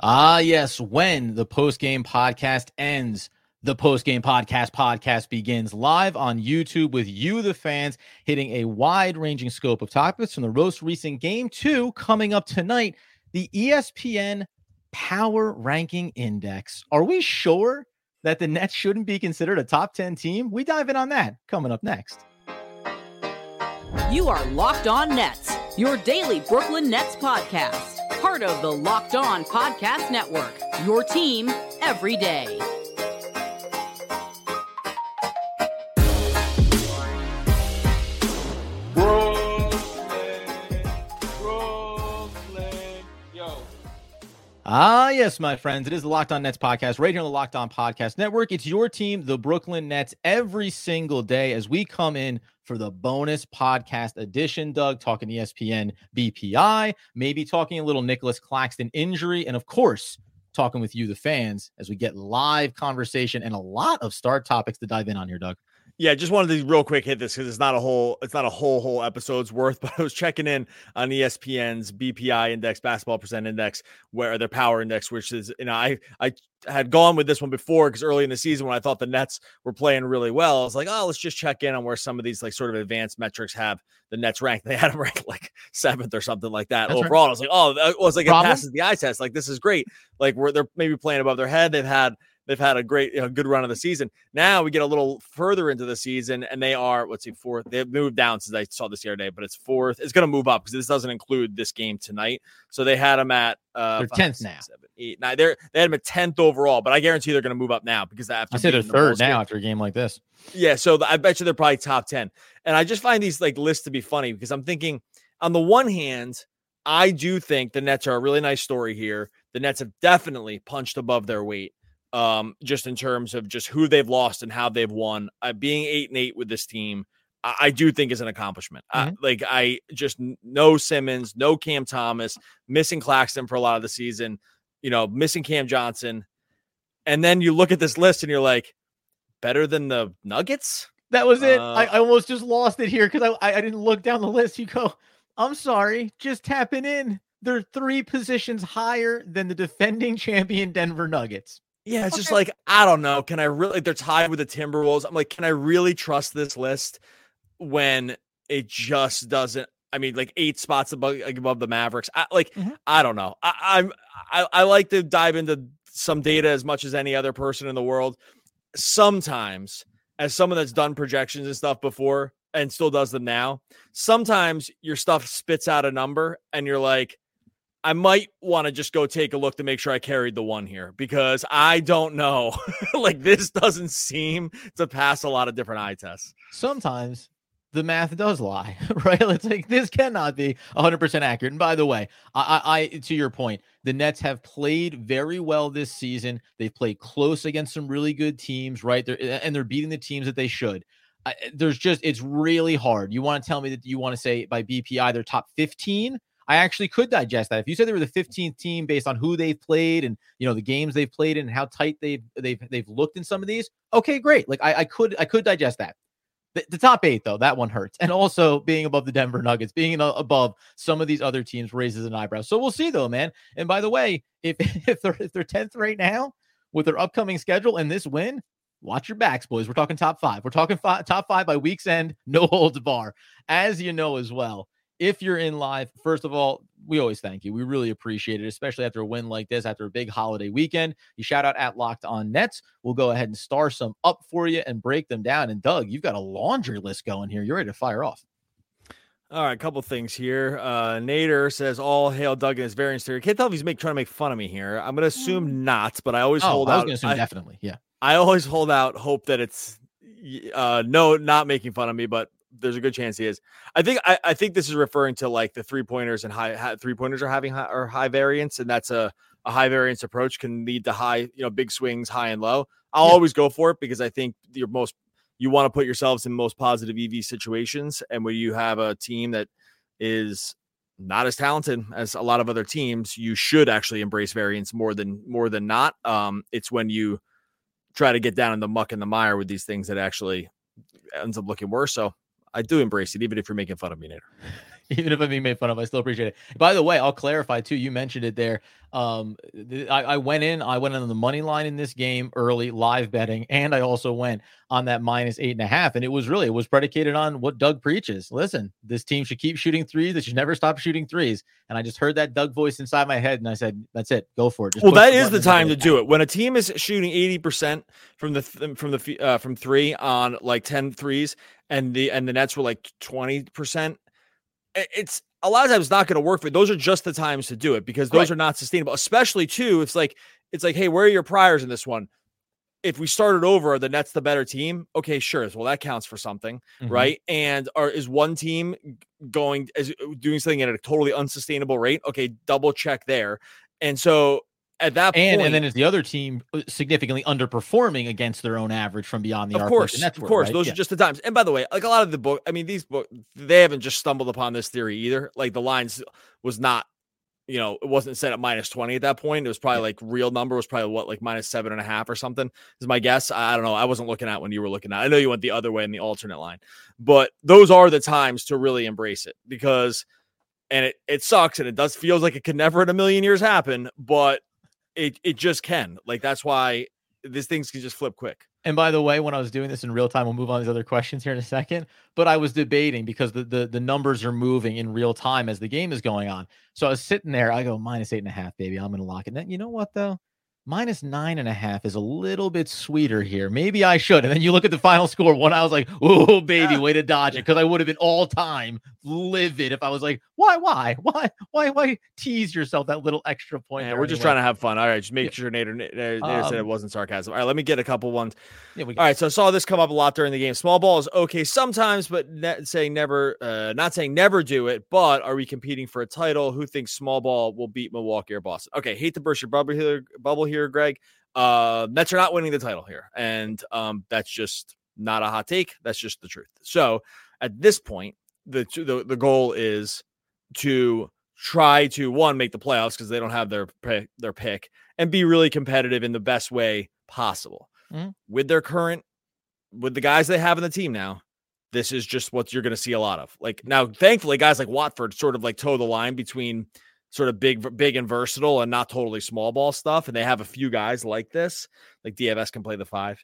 Ah, yes. When the post game podcast ends, the post game podcast podcast begins live on YouTube with you, the fans, hitting a wide ranging scope of topics from the most recent game to coming up tonight, the ESPN Power Ranking Index. Are we sure that the Nets shouldn't be considered a top 10 team? We dive in on that coming up next. You are Locked On Nets, your daily Brooklyn Nets podcast part of the Locked On Podcast Network. Your team every day. Yo. Ah, yes, my friends. It is the Locked On Nets podcast right here on the Locked On Podcast Network. It's your team, the Brooklyn Nets, every single day as we come in for the bonus podcast edition. Doug talking ESPN BPI, maybe talking a little Nicholas Claxton injury, and of course, talking with you, the fans, as we get live conversation and a lot of start topics to dive in on here, Doug. Yeah, just wanted to real quick hit this because it's not a whole it's not a whole whole episode's worth, but I was checking in on ESPN's BPI index, basketball percent index, where their power index, which is you know I I had gone with this one before because early in the season when I thought the Nets were playing really well, I was like, oh, let's just check in on where some of these like sort of advanced metrics have the Nets ranked. They had them ranked like seventh or something like that That's overall. Right. I was like, oh, it was like Problem? it passes the eye test. Like this is great. Like where they're maybe playing above their head. They've had They've had a great, you know, good run of the season. Now we get a little further into the season, and they are, let's see, fourth. They've moved down since I saw this the other day, but it's fourth. It's going to move up because this doesn't include this game tonight. So they had them at uh, they're tenth now. Seven, eight, nine. They're they had them at tenth overall, but I guarantee they're going to move up now because after I say they're third now game. after a game like this. Yeah, so I bet you they're probably top ten. And I just find these like lists to be funny because I'm thinking, on the one hand, I do think the Nets are a really nice story here. The Nets have definitely punched above their weight um, just in terms of just who they've lost and how they've won. Uh, being eight and eight with this team, I, I do think is an accomplishment. Mm-hmm. Uh, like I just no Simmons, no Cam Thomas, missing Claxton for a lot of the season, you know, missing Cam Johnson, and then you look at this list and you're like, better than the Nuggets. That was it. Uh, I, I, almost just lost it here because I, I didn't look down the list. You go, I'm sorry, just tapping in. They're three positions higher than the defending champion Denver Nuggets. Yeah, it's just like I don't know. Can I really? They're tied with the Timberwolves. I'm like, can I really trust this list when it just doesn't? I mean, like eight spots above above the Mavericks. I, like mm-hmm. I don't know. I, I'm I, I like to dive into some data as much as any other person in the world. Sometimes, as someone that's done projections and stuff before and still does them now, sometimes your stuff spits out a number and you're like, I might want to just go take a look to make sure I carried the one here because I don't know. like this doesn't seem to pass a lot of different eye tests. Sometimes the math does lie, right? It's like this cannot be 100% accurate. And by the way, I, I, to your point, the Nets have played very well this season. They've played close against some really good teams, right? They're, and they're beating the teams that they should. I, there's just, it's really hard. You want to tell me that you want to say by BPI they're top 15? I actually could digest that. If you said they were the 15th team based on who they've played and you know the games they've played and how tight they've they've they've looked in some of these, okay, great. Like I, I could I could digest that. The, the, top eight though, that one hurts, and also being above the Denver Nuggets, being above some of these other teams raises an eyebrow. So we'll see though, man. And by the way, if if they're if they're 10th right now with their upcoming schedule and this win, watch your backs, boys. We're talking top five. We're talking top five by week's end, no holds bar, as you know as well if you're in live, first of all, we always thank you. We really appreciate it, especially after a win like this, after a big holiday weekend. You shout out at Locked On Nets. We'll go ahead and star some up for you and break them down. And Doug, you've got a laundry list going here. You're ready to fire off. All right, a couple things here. Uh, Nader says, "All hail Doug and his variance theory." Can't tell if he's make, trying to make fun of me here. I'm going to assume mm. not, but I always oh, hold I was out. Assume I, definitely, yeah. I always hold out hope that it's uh, no, not making fun of me, but there's a good chance he is. I think I, I think this is referring to like the three pointers and high three pointers are having high, or high variance, and that's a a high variance approach can lead to high you know big swings high and low. I'll yeah. always go for it because I think your most you want to put yourselves in most positive EV situations, and when you have a team that is not as talented as a lot of other teams, you should actually embrace variance more than more than not. Um, it's when you try to get down in the muck and the mire with these things that actually ends up looking worse. So I do embrace it, even if you're making fun of me, Nader. Even if I'm being made fun of, I still appreciate it. By the way, I'll clarify too. You mentioned it there. Um, I, I went in, I went on the money line in this game early, live betting, and I also went on that minus eight and a half. And it was really, it was predicated on what Doug preaches. Listen, this team should keep shooting threes. They should never stop shooting threes. And I just heard that Doug voice inside my head, and I said, "That's it, go for it." Just well, that is the time to do it. When a team is shooting eighty percent from the from the uh, from three on like 10 threes, and the and the Nets were like twenty percent, it's a lot of times not going to work for those are just the times to do it because those right. are not sustainable especially too it's like it's like hey where are your priors in this one? If we started over the nets the better team? Okay sure well that counts for something mm-hmm. right? And are is one team going is doing something at a totally unsustainable rate? Okay double check there. And so at that and, point, and then is the other team uh, significantly underperforming against their own average from beyond the of course of course right? those yeah. are just the times. And by the way like a lot of the book i mean these book they haven't just stumbled upon this theory either. Like the lines was not you know it wasn't set at minus 20 at that point. It was probably yeah. like real number was probably what like minus seven and a half or something is my guess. I don't know. I wasn't looking at when you were looking at i know you went the other way in the alternate line. But those are the times to really embrace it because and it, it sucks and it does feels like it could never in a million years happen but it it just can. Like that's why these things can just flip quick. And by the way, when I was doing this in real time, we'll move on to these other questions here in a second. But I was debating because the, the the numbers are moving in real time as the game is going on. So I was sitting there. I go minus eight and a half, baby. I'm gonna lock it. And then you know what though? Minus nine and a half is a little bit sweeter here. Maybe I should. And then you look at the final score. One, I was like, oh, baby, way to dodge it. Because I would have been all time livid if I was like, why, why, why, why, why tease yourself that little extra point? Yeah, we're just trying to have fun. All right. Just make yeah. sure Nader, Nader, Nader um, said it wasn't sarcasm. All right. Let me get a couple ones. Yeah, all right. So I saw this come up a lot during the game. Small ball is okay sometimes, but ne- saying never, uh, not saying never do it, but are we competing for a title? Who thinks small ball will beat Milwaukee or Boston? Okay. Hate to burst your bubble here, bubble here, Greg. Uh, Nets are not winning the title here, and um, that's just not a hot take. That's just the truth. So at this point, the the, the goal is to try to one make the playoffs because they don't have their pick, their pick, and be really competitive in the best way possible mm-hmm. with their current with the guys they have in the team now. This is just what you're going to see a lot of. Like now, thankfully, guys like Watford sort of like toe the line between sort of big, big and versatile and not totally small ball stuff. And they have a few guys like this, like DFS can play the five.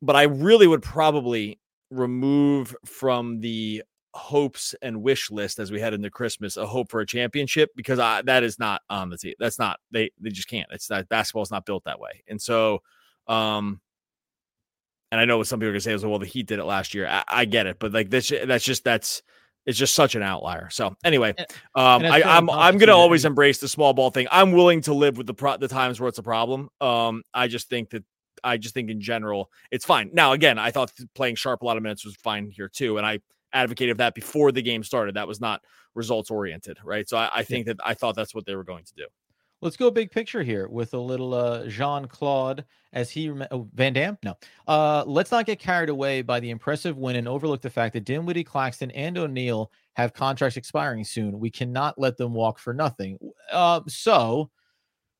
But I really would probably remove from the hopes and wish list as we head into Christmas a hope for a championship because I, that is not on the team. That's not they they just can't. It's not basketball is not built that way. And so, um, and I know what some people are gonna say is well the Heat did it last year. I, I get it, but like this that's just that's is just such an outlier. So anyway, um, I, am I'm, I'm gonna always embrace the small ball thing. I'm willing to live with the pro- the times where it's a problem. Um, I just think that I just think in general it's fine. Now again, I thought playing Sharpe a lot of minutes was fine here too, and I advocated that before the game started. That was not results oriented, right? So I, I think that I thought that's what they were going to do. Let's go big picture here with a little uh, Jean Claude as he oh, Van Dam. No, uh, let's not get carried away by the impressive win and overlook the fact that Dinwiddie, Claxton, and O'Neale have contracts expiring soon. We cannot let them walk for nothing. Uh, so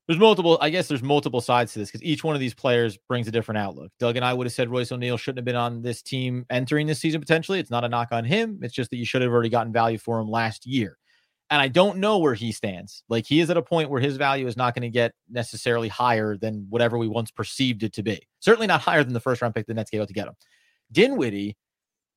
there's multiple. I guess there's multiple sides to this because each one of these players brings a different outlook. Doug and I would have said Royce O'Neale shouldn't have been on this team entering this season potentially. It's not a knock on him. It's just that you should have already gotten value for him last year and I don't know where he stands. Like he is at a point where his value is not going to get necessarily higher than whatever we once perceived it to be. Certainly not higher than the first round pick the Nets gave out to get him. Dinwiddie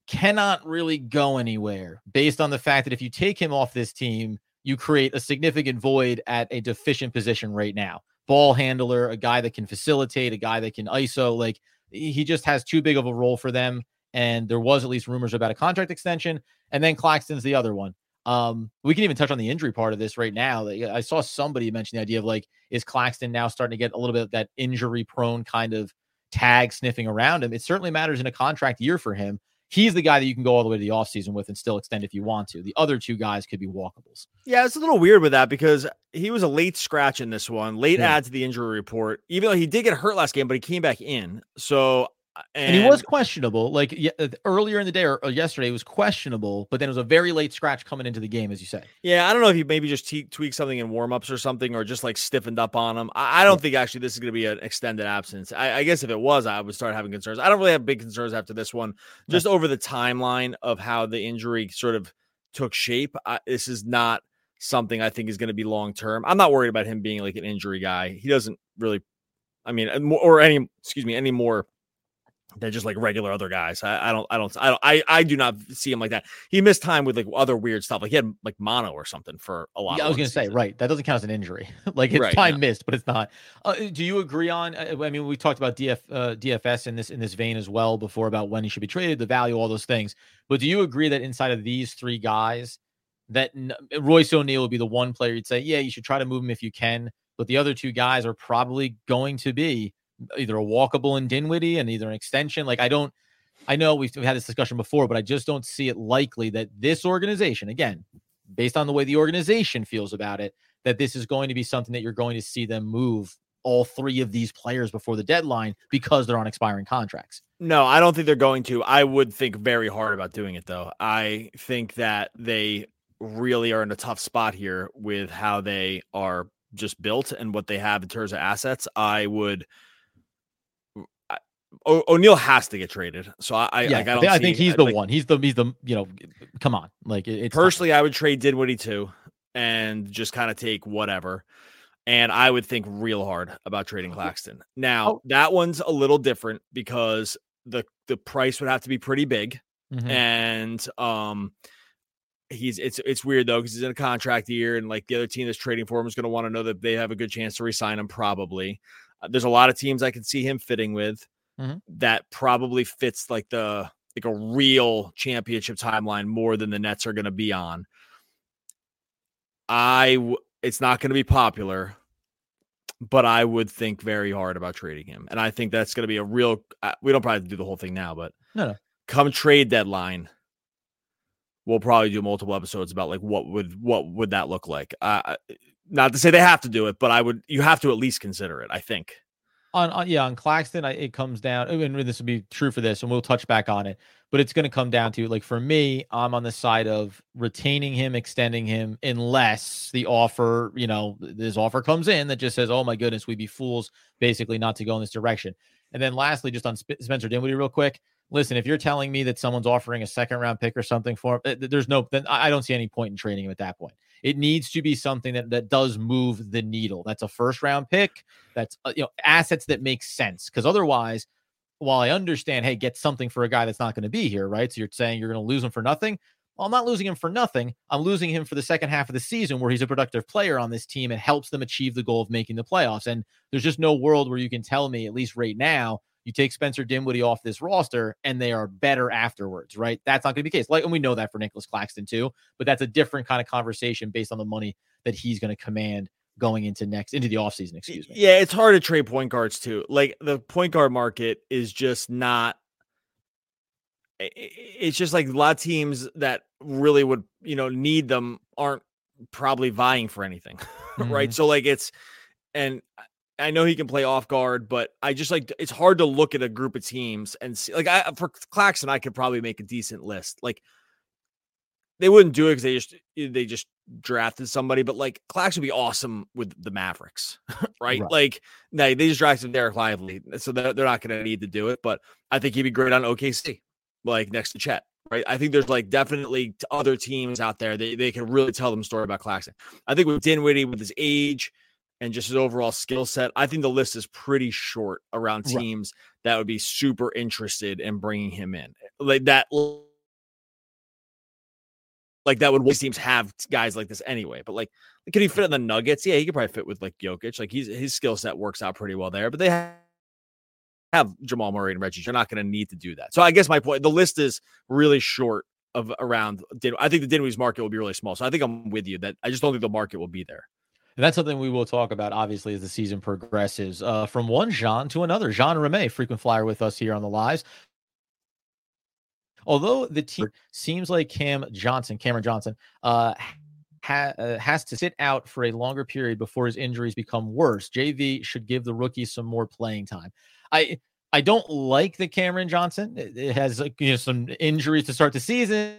cannot really go anywhere based on the fact that if you take him off this team, you create a significant void at a deficient position right now. Ball handler, a guy that can facilitate, a guy that can ISO. Like he just has too big of a role for them. And there was at least rumors about a contract extension. And then Claxton's the other one. Um, we can even touch on the injury part of this right now. I saw somebody mention the idea of like, is Claxton now starting to get a little bit of that injury prone kind of tag sniffing around him? It certainly matters in a contract year for him. He's the guy that you can go all the way to the offseason with and still extend if you want to. The other two guys could be walkables. Yeah, it's a little weird with that because he was a late scratch in this one, late yeah. add to the injury report. Even though he did get hurt last game, but he came back in. So and, and, he was questionable. Like uh, earlier in the day or, or, yesterday, it was questionable, but then it was a very late scratch coming into the game, as you said. Yeah, I don't know if he maybe just te- tweaked something in warmups or something, or just like stiffened up on him. I, I don't yeah. think actually this is going to be an extended absence. I, I, guess if it was, I would start having concerns. I don't really have big concerns after this one, just over the timeline of how the injury sort of took shape. I, this is not something I think is going to be long term. I'm not worried about him being like an injury guy. He doesn't really, I mean, or any, excuse me, any more than just like regular other guys. I, I, don't, I don't, I don't, I, I do not see him like that. He missed time with like other weird stuff. Like he had like mono or something for a lot. Yeah, I was going to say, right. That doesn't count as an injury. like it's right, time missed, but it's not. Uh, do you agree on, uh, I mean, we talked about DF, uh, DFS in this, in this vein as well before about when he should be traded, the value, all those things. But do you agree that inside of these three guys that Royce O'Neale would be the one player you'd say, yeah, you should try to move him if you can. But the other two guys are probably going to be either a walkable in Dinwiddie and either an extension. Like I don't, I know we've, we've had this discussion before, but I just don't see it likely that this organization, again, based on the way the organization feels about it, that this is going to be something that you're going to see them move all three of these players before the deadline because they're on expiring contracts. No, I don't think they're going to. I would think very hard about doing it though. I think that they really are in a tough spot here with how they are just built and what they have in terms of assets. I would O- O'Neale has to get traded. So I, yeah, like, I, I, I think he's the like, one. He's the he's the you know, come on, like it's personally, I would trade Dinwiddie too, and just kind of take whatever. And I would think real hard about trading Claxton. Now oh. that one's a little different because the the price would have to be pretty big, mm-hmm. and um, he's it's it's weird though because he's in a contract year, and like the other team that's trading for him is going to want to know that they have a good chance to resign him. Probably, uh, there's a lot of teams I can see him fitting with mm-hmm. that probably fits like the like a real championship timeline more than the Nets are going to be on. I w- it's not going to be popular, but I would think very hard about trading him, and I think that's going to be a real. Uh, we don't probably do the whole thing now, but no, no. come trade deadline, we'll probably do multiple episodes about like what would what would that look like. Uh, not to say they have to do it, but I would. You have to at least consider it. I think on, on yeah on Claxton, I, it comes down, and this will be true for this, and we'll touch back on it. But it's going to come down to like for me, I'm on the side of retaining him, extending him, unless the offer, you know, this offer comes in that just says, "Oh my goodness, we'd be fools, basically, not to go in this direction." And then lastly, just on Sp- Spencer Dinwiddie, real quick. Listen, if you're telling me that someone's offering a second round pick or something for him, eh, there's no, then I don't see any point in trading him at that point. It needs to be something that, that does move the needle. That's a first round pick. That's uh, you know assets that make sense because otherwise, while I understand, hey, get something for a guy that's not going to be here, right? So you're saying you're going to lose him for nothing. Well, I'm not losing him for nothing. I'm losing him for the second half of the season where he's a productive player on this team and helps them achieve the goal of making the playoffs. And there's just no world where you can tell me, at least right now, you take Spencer Dinwiddie off this roster and they are better afterwards, right? That's not going to be the case. Like, and we know that for Nicholas Claxton too, but that's a different kind of conversation based on the money that he's going to command going into next into the offseason, excuse me. Yeah, it's hard to trade point guards too. Like the point guard market is just not it's just like a lot of teams that really would, you know, need them aren't probably vying for anything. Mm-hmm. right? So like it's and I know he can play off guard, but I just like it's hard to look at a group of teams and see like I for Claxton, I could probably make a decent list. Like they wouldn't do it because they just eh, they just drafted somebody, but like Claxton would be awesome with the Mavericks, right? right. Like they, they just drafted Dereck Lively, so they're, they're not going to need to do it. But I think he'd be great on OKC, like next to Chet, right? I think there's like definitely other teams out there they they can really tell them story about Claxton. I think with Dinwiddie with his age and just his overall skill set. I think the list is pretty short around teams right. that would be super interested in bringing him in. Like that like that would most teams have guys like this anyway. But like, could he fit in the Nuggets? Yeah, he could probably fit with like Jokic. Like he's his skill set works out pretty well there. But they have, have Jamal Murray and Reggie. You're not going to need to do that. So I guess my point, the list is really short of around. I think the Dinwiddie's market will be really small. So I think I'm with you that I just don't think the market will be there. And that's something we will talk about, obviously, as the season progresses. Uh, from one Jean to another, Jean Ramey, frequent flyer with us here on the lives. Although the team seems like Cam Johnson, Cameron Johnson, uh, ha- uh, has to sit out for a longer period before his injuries become worse. JV should give the rookie some more playing time. I I don't like the Cameron Johnson. It, it has you know some injuries to start the season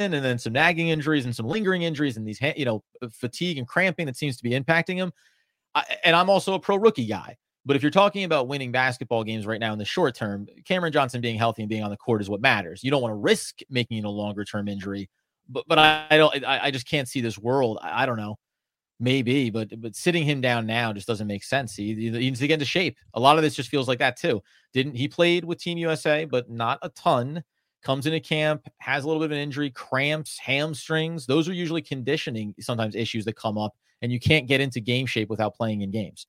and then some nagging injuries and some lingering injuries and these you know uh, fatigue and cramping that seems to be impacting him. I, and I'm also a pro rookie guy. But if you're talking about winning basketball games right now in the short term, Cameron Johnson being healthy and being on the court is what matters. You don't want to risk making it a longer term injury. but but I, I don't I, I, just can't see this world. I, I, don't know. Maybe, but but sitting him down now just doesn't make sense. He, he needs to get into shape. A lot of this just feels like that too. Didn't he played with Team USA, but not a ton. Comes into camp, has a little bit of an injury, cramps, hamstrings. Those are usually conditioning sometimes issues that come up, and you can't get into game shape without playing in games.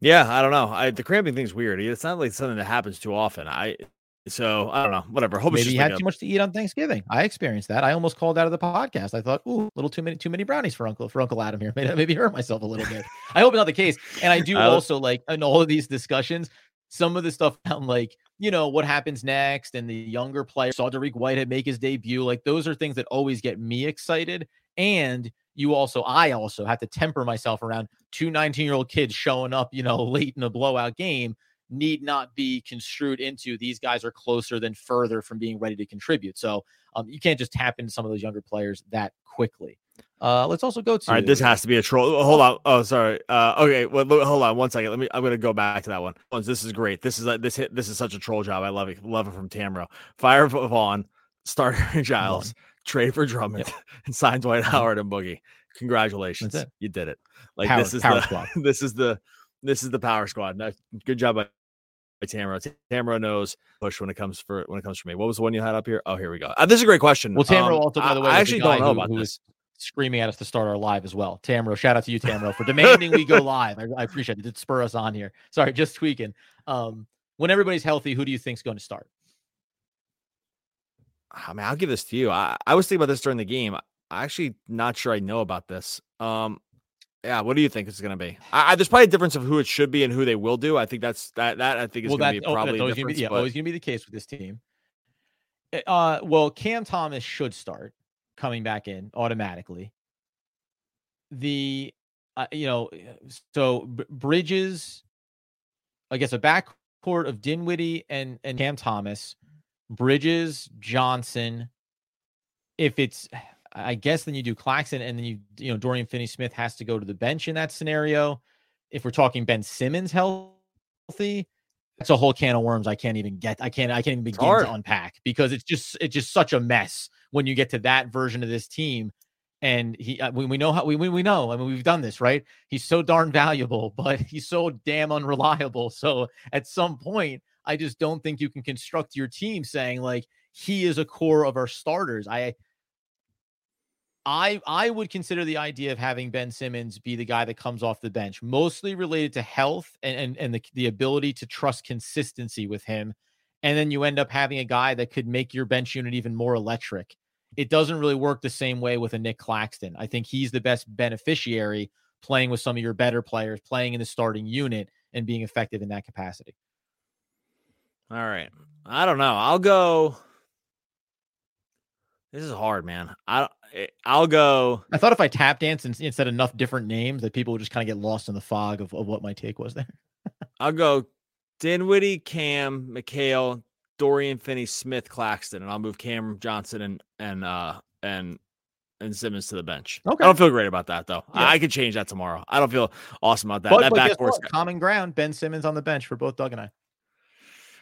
Yeah, I don't know. I, the cramping thing's weird. It's not like something that happens too often. I so I don't know. Whatever. Hope maybe he had like too much to eat on Thanksgiving. I experienced that. I almost called out of the podcast. I thought, ooh, a little too many too many brownies for Uncle for Uncle Adam here. Maybe, maybe hurt myself a little bit. I hope it's not the case. And I do also like in all of these discussions, some of the stuff like, you know, what happens next, and the younger player saw Dariq Whitehead make his debut. Like those are things that always get me excited. And you also, I also have to temper myself around two 19 year old kids showing up, you know, late in a blowout game need not be construed into these guys are closer than further from being ready to contribute. So um, you can't just tap into some of those younger players that quickly. Uh, let's also go to. All right, this has to be a troll. Hold on. Oh, sorry. Uh, okay. Well, hold on one second. Let me. I'm going to go back to that one. This is great. This is like this hit. This is such a troll job. I love it. Love it from Tamro. Fire Vaughn, starter Giles, trade for Drummond, yep. and sign Dwight. Howard and Boogie. Congratulations, you did it. Like power, this is the squad. this is the this is the power squad. good job by, by Tamara. Tamara knows push when it comes for when it comes for me. What was the one you had up here? Oh, here we go. Uh, this is a great question. Well, Tamara um, also, by the way, I actually don't know who, about who this. Screaming at us to start our live as well. Tamro, shout out to you, Tamro, for demanding we go live. I, I, appreciate it. It spur us on here. Sorry, just tweaking. Um, when everybody's healthy, who do you think is going to start? I mean, I'll give this to you. I, I was thinking about this during the game. I actually not sure I know about this. Um, yeah, what do you think it's going to be? I, I, there's probably a difference of who it should be and who they will do. I think that's that. That I think is well, going to be probably always going to be, yeah, but... always going to be the case with this team. Eh, uh, well, Cam Thomas should start coming back in automatically. The, uh, you know, so B- Bridges, I guess a backcourt of Dinwiddie and and Cam Thomas, Bridges, Johnson. If it's I guess then you do Claxton, and then you you know Dorian Finney-Smith has to go to the bench in that scenario. If we're talking Ben Simmons healthy, that's a whole can of worms. I can't even get. I can't. I can't even begin to unpack because it's just it's just such a mess when you get to that version of this team. And he, uh, we, we know how we, we know. I mean, we've done this, right? He's so darn valuable, but he's so damn unreliable. So at some point, I just don't think you can construct your team saying like he is a core of our starters. I I I would consider the idea of having Ben Simmons be the guy that comes off the bench, mostly related to health and and, and the, the ability to trust consistency with him. And then you end up having a guy that could make your bench unit even more electric. It doesn't really work the same way with a Nick Claxton. I think he's the best beneficiary playing with some of your better players, playing in the starting unit and being effective in that capacity. All right. I don't know. I'll go. This is hard, man. I I'll go. I thought if I tap dance and, said enough different names that people would just kind of get lost in the fog of, of what my take was there. I'll go Dinwiddie, Cam, Mikal, Dorian Finney, Smith, Claxton, and I'll move Cam Johnson and and uh and and Simmons to the bench. Okay. I don't feel great about that though. Yeah. I, I could change that tomorrow. I don't feel awesome about that. But, that but common ground. Ben Simmons on the bench for both Doug and I.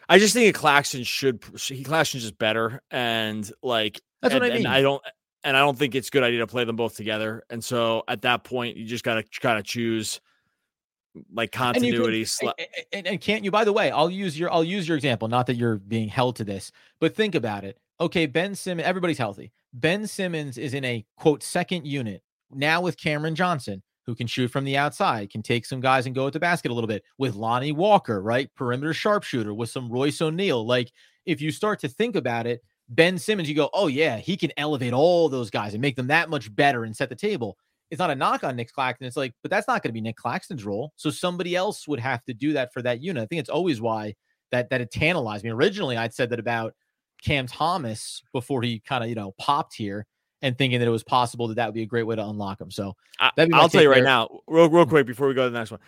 I just think Claxton should he Claxton's just better and like that's and, what I mean. I don't and I don't think it's a good idea to play them both together. And so at that point, you just got to kind of choose like continuity. And, can, and, and, can't you? By the way, I'll use your I'll use your example. Not that you're being held to this, but think about it. Okay, Ben Simmons. Everybody's healthy. Ben Simmons is in a quote second unit now with Cameron Johnson, who can shoot from the outside, can take some guys and go at the basket a little bit with Lonnie Walker, right? Perimeter sharpshooter with some Royce O'Neale. Like if you start to think about it, Ben Simmons, you go, oh yeah, he can elevate all those guys and make them that much better and set the table. It's not a knock on Nick Claxton. It's like, but that's not going to be Nick Claxton's role. So somebody else would have to do that for that unit. I think it's always why that that it tantalized me. Originally, I'd said that about Cam Thomas before he kind of you know popped here, and thinking that it was possible that that would be a great way to unlock him. So I'll tell you right there. now, real real quick before we go to the next one,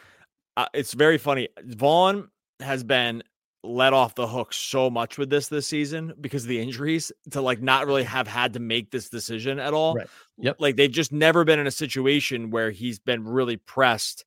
uh, it's very funny. Vaughn has been let off the hook so much with this this season because of the injuries to like not really have had to make this decision at all. Right. Yep. Like they've just never been in a situation where he's been really pressed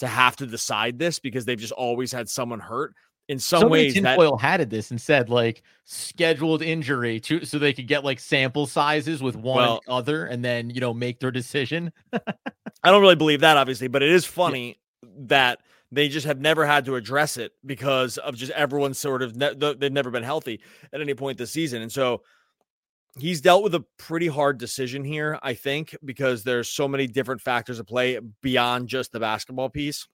to have to decide this because they've just always had someone hurt. in some Somebody ways that tinfoil hatted this and said like scheduled injury to so they could get like sample sizes with one Well- other and then you know make their decision. I don't really believe that, obviously, but it is funny that they just have never had to address it because of just everyone sort of ne- they've never been healthy at any point this season, and so he's dealt with a pretty hard decision here, I think, because there's so many different factors at play beyond just the basketball piece,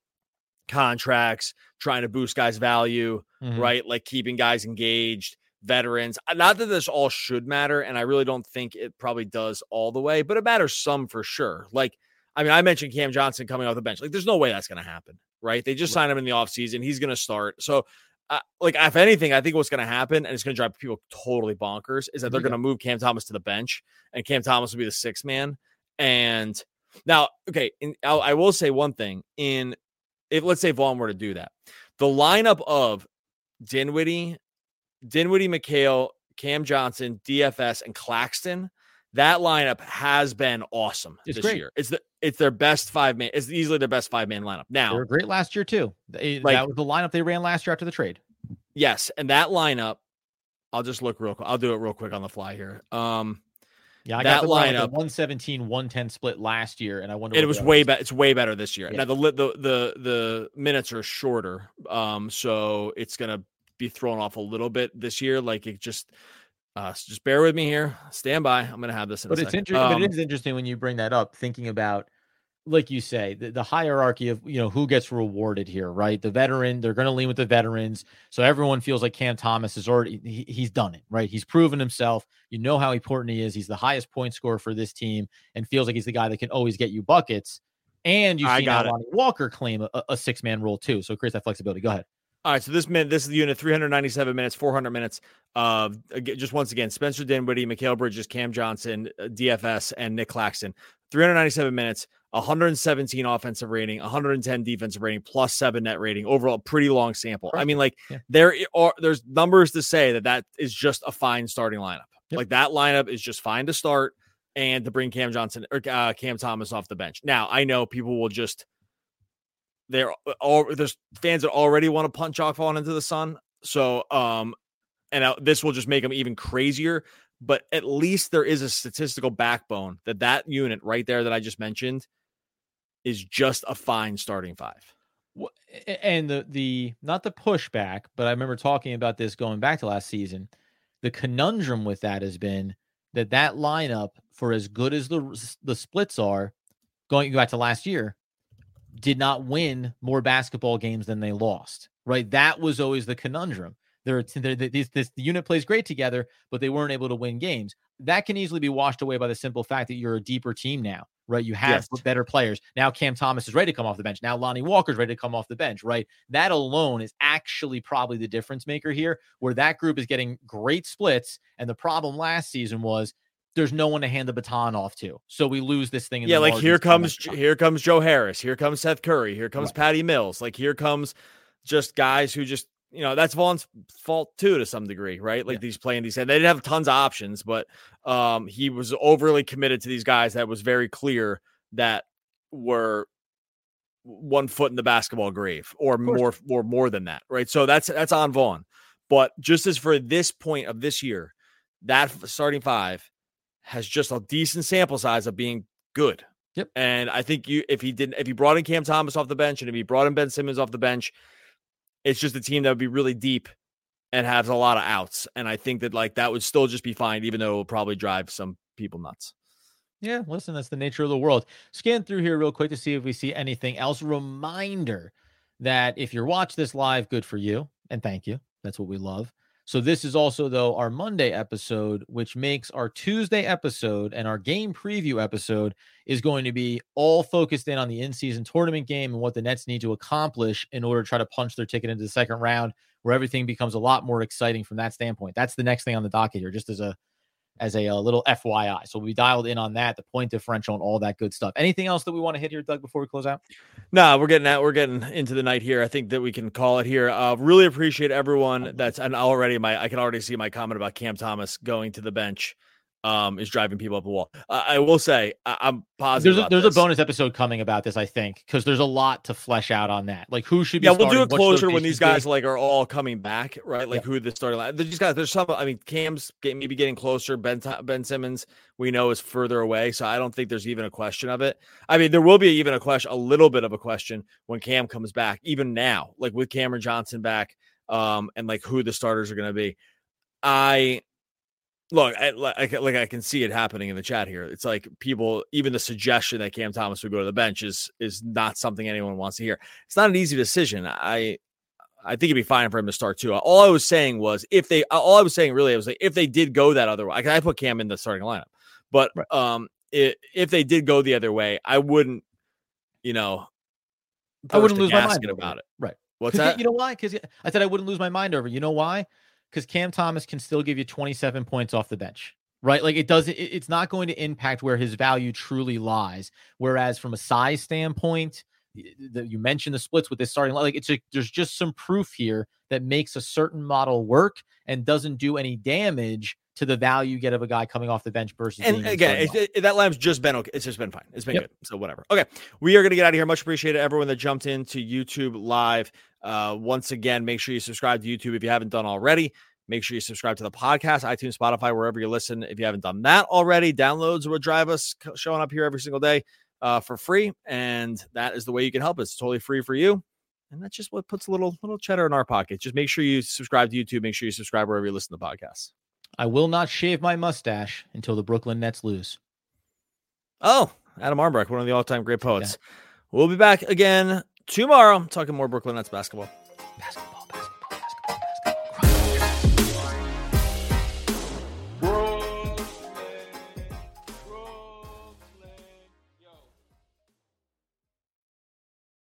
contracts, trying to boost guys' value, Mhm. right? Like keeping guys engaged, veterans. Uh, Not that this all should matter, and I really don't think it probably does all the way, but it matters some for sure. Like, I mean, I mentioned Cam Johnson coming off the bench. Like, there's no way that's going to happen, right? They just Right. signed him in the offseason. He's going to start. So, uh, like, if anything, I think what's going to happen, and it's going to drive people totally bonkers, is that they're Yeah. going to move Cam Thomas to the bench, and Cam Thomas will be the sixth man. And now, okay, in, I'll, I will say one thing: in if let's say Vaughn were to do that, the lineup of Dinwiddie, Dinwiddie, Mikal, Cam Johnson, DFS, and Claxton. That lineup has been awesome It's this great. year. It's the it's their best five man. It's easily their best five man lineup. Now They were great last year too. They, Like- that was the lineup they ran last year after the trade. yes, and that lineup. I'll just look real quick. I'll do it real quick on the fly here. Um, Yeah, I That got the lineup lineup- 117, 110 split last year, and I wonder. it was way better. It's way better this year. Yeah. Now the the the the minutes are shorter, um, so it's gonna be thrown off a little bit this year. Like it just, uh, s- just bear with me here. Stand by. I'm gonna have this in But it's interesting. Um, but it is interesting when you bring that up, thinking about, like you say, the, the hierarchy of you know who gets rewarded here, right? The veteran, they're going to lean with the veterans, so everyone feels like Cam Thomas is already he, he's done it, right? He's proven himself. You know how important he is. He's the highest point scorer for this team, and feels like he's the guy that can always get you buckets. And you I see got. Lonnie Walker claim a, a six man role too, so it creates that flexibility. Go ahead. All right, so this minute, this is the unit, 397 minutes, 400 minutes of just once again, Spencer Dinwiddie, Mikal Bridges, Cam Johnson, uh, DFS, and Nick Claxton. 397 minutes, 117 offensive rating, 110 defensive rating, plus seven net rating. Overall, pretty long sample. I mean, like Yeah. there are there's numbers to say that that is just a fine starting lineup. Yep. Like that lineup is just fine to start and to bring Cam Johnson or uh, Cam Thomas off the bench. Now I know people will just they're all there's fans that already want to punch off on into the sun. So um and uh, this will just make them even crazier, but at least there is a statistical backbone that that unit right there that I just mentioned is just a fine starting five. And the the not the pushback, but I remember talking about this going back to last season. The conundrum with that has been that that lineup, for as good as the the splits are, going back to last year, did not win more basketball games than they lost. Right, that was always the conundrum. They're, they're, this, this the unit plays great together, but they weren't able to win games. That can easily be washed away by the simple fact that you're a deeper team now, right? You have Yes. better players. Now Cam Thomas is ready to come off the bench. Now Lonnie Walker's ready to come off the bench, right? That alone is actually probably the difference maker here, where that group is getting great splits. And the problem last season was there's no one to hand the baton off to. So we lose this thing. In yeah, like here comes here comes Joe Harris, here comes Seth Curry, here comes Right. Patty Mills. Like here comes just guys who just you know that's Vaughn's fault too to some degree, right? Like Yeah. these playing these, and they didn't have tons of options, but um he was overly committed to these guys that was very clear that were one foot in the basketball grave or more or more than that, right? So that's that's on Vaughn. But just as for this point of this year, that starting five has just a decent sample size of being good. Yep. And I think you if he didn't if he brought in Cam Thomas off the bench and if he brought in Ben Simmons off the bench, it's just a team that would be really deep and has a lot of outs. And I think that like that would still just be fine, even though it will probably drive some people nuts. Yeah, listen, that's the nature of the world. Scan through here real quick to see if we see anything else. Reminder that if you're watch this live, good for you. And thank you. That's what we love. So this is also though our Monday episode, which makes our Tuesday episode and our game preview episode is going to be all focused in on the in-season tournament game and what the Nets need to accomplish in order to try to punch their ticket into the second round, where everything becomes a lot more exciting from that standpoint. That's the next thing on the docket here, just as a as a, uh little FYI. So we dialed in on that, the point differential, and all that good stuff. Anything else that we want to hit here, Doug, before we close out? No, we're getting out. we're getting into the night here. I think that we can call it here. Uh, really appreciate everyone that's and already my I can already see my comment about Cam Thomas going to the bench. Um, is driving people up the wall. Uh, I will say I- am positive. There's a, there's this. a bonus episode coming about this, I think, because there's a lot to flesh out on that. Like who should be. Yeah, we'll do starting, it closer when these be. guys like are all coming back, right? Like Yep. who the starting line. There's guys. There's some. I mean, Cam's get, maybe getting closer. Ben Ben Simmons, we know is further away, so I don't think there's even a question of it. I mean, there will be even a question, a little bit of a question when Cam comes back, even now, like with Cameron Johnson back, um, and like who the starters are going to be. I look, I, like, like I can see it happening in the chat here. It's like people, even the suggestion that Cam Thomas would go to the bench is is not something anyone wants to hear. It's not an easy decision. I I think it'd be fine for him to start too. All I was saying was if they, all I was saying really, I was like if they did go that other way, I, I put Cam in the starting lineup, but Right. um, i if they did go the other way, I wouldn't, you know, I wouldn't lose my mind about it. it. Right. What's that? You know why? Because I said I wouldn't lose my mind over. You know why? Because Cam Thomas can still give you 27 points off the bench, right? Like it doesn't. it- It's not going to impact where his value truly lies. Whereas from a size standpoint, the, you mentioned the splits with this starting line. Like it's a, there's just some proof here that makes a certain model work and doesn't do any damage to the value you get of a guy coming off the bench versus. And again, it's, it, that line's just been okay. It's just been fine. It's been Yep. good. So whatever. Okay, we are going to get out of here. Much appreciated everyone that jumped into YouTube live. Uh, once again, make sure you subscribe to YouTube if you haven't done already. Make sure you subscribe to the podcast, iTunes, Spotify, wherever you listen. If you haven't done that already, downloads would drive us showing up here every single day uh, for free, and that is the way you can help us. It's totally free for you, and that's just what puts a little little cheddar in our pocket. Just make sure you subscribe to YouTube. Make sure you subscribe wherever you listen to podcasts. I will not shave my mustache until the Brooklyn Nets lose. Oh, Adam Armbrecht, one of the all-time great poets. We'll be back again tomorrow I'm talking more Brooklyn Nets basketball. Basketball.